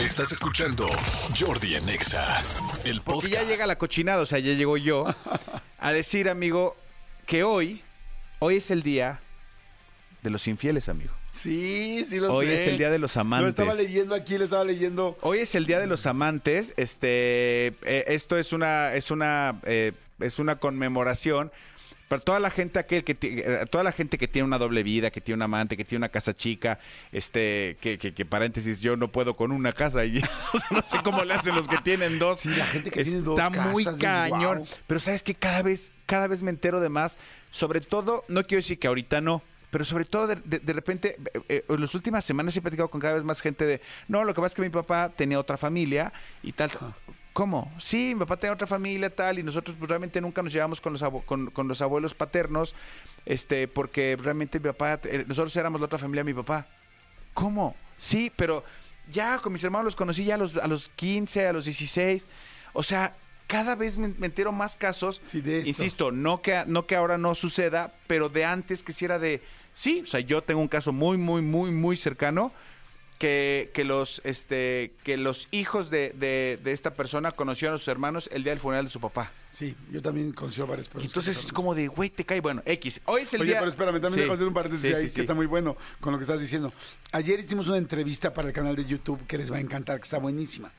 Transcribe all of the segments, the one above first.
Estás escuchando Jordi en Exa, el Porque podcast. ya llega la cochinada, o sea, ya llego yo a decir, amigo, que hoy, hoy es el día de los infieles, amigo. Sí, sí lo Hoy sé. es el día de los amantes. Lo estaba leyendo aquí, lo estaba leyendo. Hoy es el día de los amantes. Este, eh, esto es una, es una, eh, es una conmemoración. Toda la gente aquel que eh, toda la gente que tiene una doble vida, que tiene un amante, que tiene una casa chica, este, que, que, que paréntesis, yo no puedo con una casa y o sea, no sé cómo le hacen los que tienen dos. Sí, la gente que tiene dos Está muy casas, cañón. "Wow". Pero sabes que cada vez, cada vez me entero de más. Sobre todo, no quiero decir que ahorita no. Pero sobre todo, de, de- de repente, eh, eh, en las últimas semanas he platicado con cada vez más gente de, no, lo que pasa es que mi papá tenía otra familia y tal. ¿Cómo? Sí, mi papá tenía otra familia, tal, y nosotros pues, realmente nunca nos llevamos con los, con, con los abuelos paternos, este, porque realmente mi papá, eh, nosotros éramos la otra familia de mi papá. ¿Cómo? Sí, pero ya con mis hermanos los conocí ya a los, a los 15, a los 16. O sea, cada vez me, me entero más casos. Sí, de esto. Insisto, no que, no que ahora no suceda, pero de antes que si era de... Sí, o sea, yo tengo un caso muy, muy, muy, muy cercano que, que los este que los hijos de, de- de esta persona conocieron a sus hermanos el día del funeral de su papá. Sí, yo también conozco varias personas. Entonces es como de, güey, te cae. Bueno, X. Hoy es el Oye, día... pero espérame, también Sí. dejo hacer un paréntesis Sí, ahí sí, que está muy bueno con lo que estás diciendo. Ayer hicimos una entrevista para el canal de YouTube que les va a encantar, que está buenísima.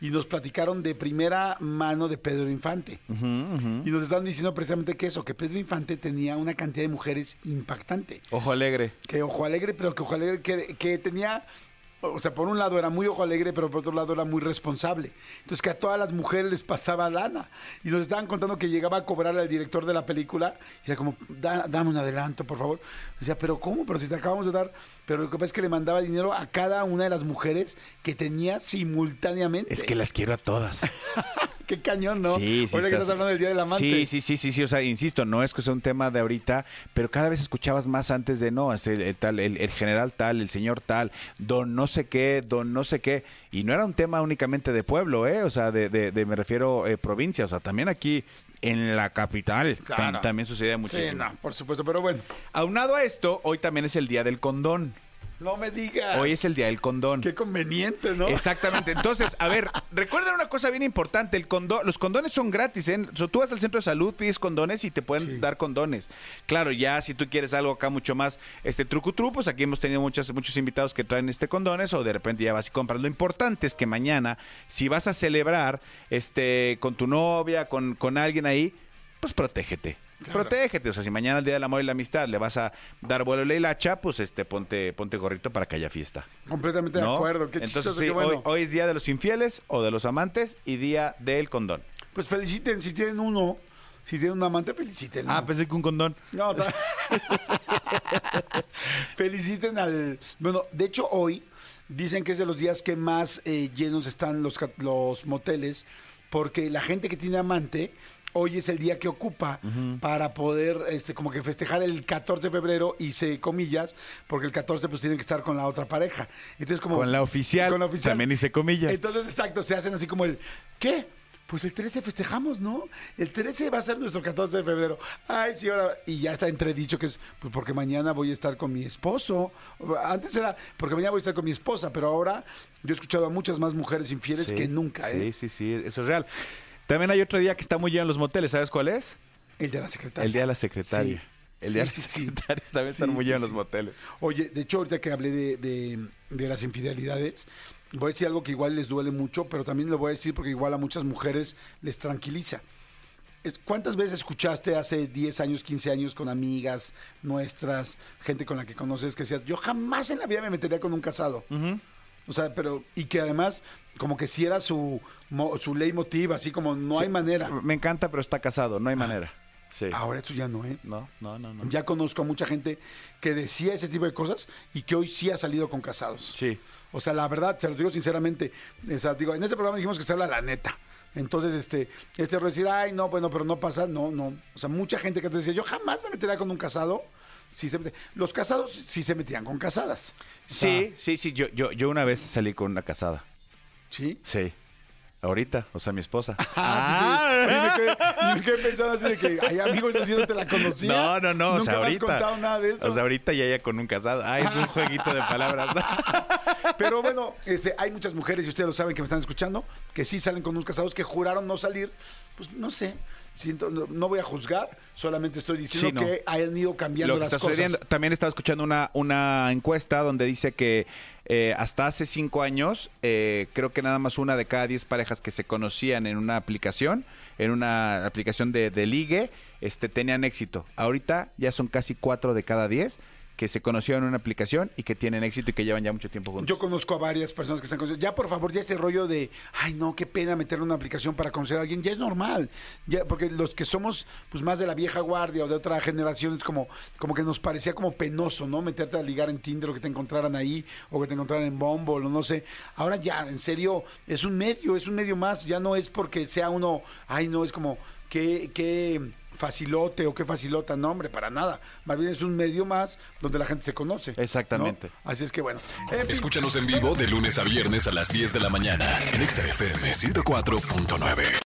Y nos platicaron de primera mano de Pedro Infante. Ujú, ujú. Y nos estaban diciendo precisamente que eso, que Pedro Infante tenía una cantidad de mujeres impactante. Ojo alegre. Que ojo alegre, pero que ojo alegre que, que tenía, o sea, por un lado era muy ojo alegre, pero por otro lado era muy responsable. Entonces que a todas las mujeres les pasaba lana. Y nos estaban contando que llegaba a cobrar al director de la película. Y era como, "Da- dame un adelanto, por favor. Decía, pero ¿cómo? Pero si te acabamos de dar. Pero lo que pasa es que le mandaba dinero a cada una de las mujeres que tenía simultáneamente. Es que las quiero a todas. Qué cañón, ¿no? Sí, sí. Ahora que estás- estás hablando del Día del Amante. Sí, sí, sí, sí, sí. O sea, insisto, no es que sea un tema de ahorita, pero cada vez escuchabas más antes de no, el, el tal, el, el general tal, el señor tal, don no sé qué, don no sé qué. Y no era un tema únicamente de pueblo, ¿eh? O sea, de, de, de- me refiero eh, provincia. O sea, también aquí en la capital tam- también sucedía Sí, muchísimo. no, por supuesto, pero bueno. Aunado a esto, hoy también es el día del condón. No me digas. Hoy es el día del condón. Qué conveniente, ¿no? Exactamente. Entonces, a ver, recuerden una cosa bien importante. El condo- los condones son gratis. ¿eh? Tú vas al centro de salud, pides condones y te pueden Sí. dar condones. Claro, ya si tú quieres algo acá mucho más este trucutru, pues aquí hemos tenido muchas, muchos invitados que traen este condones o de repente ya vas y compras. Lo importante es que mañana, si vas a celebrar este con tu novia, con, con alguien ahí, pues protégete. Claro. Protégete, o sea, si mañana el día del amor y la amistad le vas a dar vuelo a la hilacha, pues este ponte ponte gorrito para que haya fiesta. Completamente de ¿no? acuerdo. Qué Entonces, chistoso, sí, qué bueno. hoy, hoy es día de los infieles o de los amantes y día del condón. Pues feliciten, si tienen uno, si tienen un amante, feliciten. Ah, pensé que un condón. No, ta- feliciten al... Bueno, de hecho hoy dicen que es de los días que más eh, llenos están los, los moteles, porque la gente que tiene amante... Hoy es el día que ocupa para poder, este, como que festejar el 14 de febrero, hice comillas, porque el 14 pues tienen que estar con la otra pareja. Entonces como... Con la oficial, Con la oficial. también hice comillas. Entonces, exacto, se hacen así como el, ¿qué? Pues el 13 festejamos, ¿no? El 13 va a ser nuestro 14 de febrero. Ay, sí, ahora. Y ya está entredicho que es pues porque mañana voy a estar con mi esposo. Antes era porque mañana voy a estar con mi esposa, pero ahora yo he escuchado a muchas más mujeres infieles Sí, que nunca, ¿eh? Sí, sí, sí, eso es real. También hay otro día que está muy lleno en los moteles, ¿sabes cuál es? El de la secretaria. El día de la secretaria. Sí. El día Sí, de la sí. secretaria también están muy llenos los moteles. Oye, de hecho, ahorita que hablé de, de- de las infidelidades, voy a decir algo que igual les duele mucho, pero también lo voy a decir porque igual a muchas mujeres les tranquiliza. ¿Cuántas veces escuchaste hace 10 años, 15 años con amigas nuestras, gente con la que conoces, que decías, yo jamás en la vida me metería con un casado? O sea, pero, y que además, como que si era su, mo- su leitmotiv, así como no hay manera. Me encanta, pero está casado, no hay manera. Sí. Ahora esto ya no, ¿eh? No, no, no, no. Ya conozco a mucha gente que decía ese tipo de cosas y que hoy sí ha salido con casados. Sí. O sea, la verdad, se los digo sinceramente. o sea, digo, en este programa dijimos que se habla la neta. Entonces, este, este decir, ay, no, bueno, pero no pasa, no, no. O sea, mucha gente que te decía, yo jamás me metería con un casado. Sí se Los casados sí se metían con casadas. O Sí, sí, sí. Yo, yo, yo una vez salí con una casada. ¿Sí? Sí. Ahorita, o sea, mi esposa. Ah, y me quedé, y me quedé pensando así de que, ay, amigos, yo sí no te la conocía. No, no, no, o Nunca sea, me has ahorita. contado nada de eso. O sea, ahorita ya ella con un casado. Ah, es un jueguito de palabras. Pero bueno, este, hay muchas mujeres, y ustedes lo saben que me están escuchando, que sí salen con unos casados que juraron no salir. Pues no sé. Siento, no, no voy a juzgar, solamente estoy diciendo Sí, no. que han ido cambiando Lo que las está cosas. sucediendo. También estaba escuchando una, una encuesta donde dice que eh, hasta hace cinco años, eh, creo que nada más una de cada diez parejas que se conocían en una aplicación, en una aplicación de, de ligue, este, tenían éxito. Ahorita ya son casi cuatro de cada diez que se conocieron en una aplicación y que tienen éxito y que llevan ya mucho tiempo juntos. Yo conozco a varias personas que están conociendo. Ya, por favor, ya ese rollo de, ay, no, qué pena meterle una aplicación para conocer a alguien, ya es normal. Ya, porque los que somos pues más de la vieja guardia o de otra generación, es como, como que nos parecía como penoso, ¿no? Meterte a ligar en Tinder o que te encontraran ahí, o que te encontraran en Bumble, o no sé. Ahora ya, en serio, es un medio, es un medio más. Ya no es porque sea uno, ay, no, es como, qué, qué facilote o qué facilota, no, hombre, para nada. Más bien es un medio más donde la gente se conoce. ¿no? Exactamente. Así es que bueno. En. Escúchanos en vivo de lunes a viernes a las 10 de la mañana en Exa FM 104.9.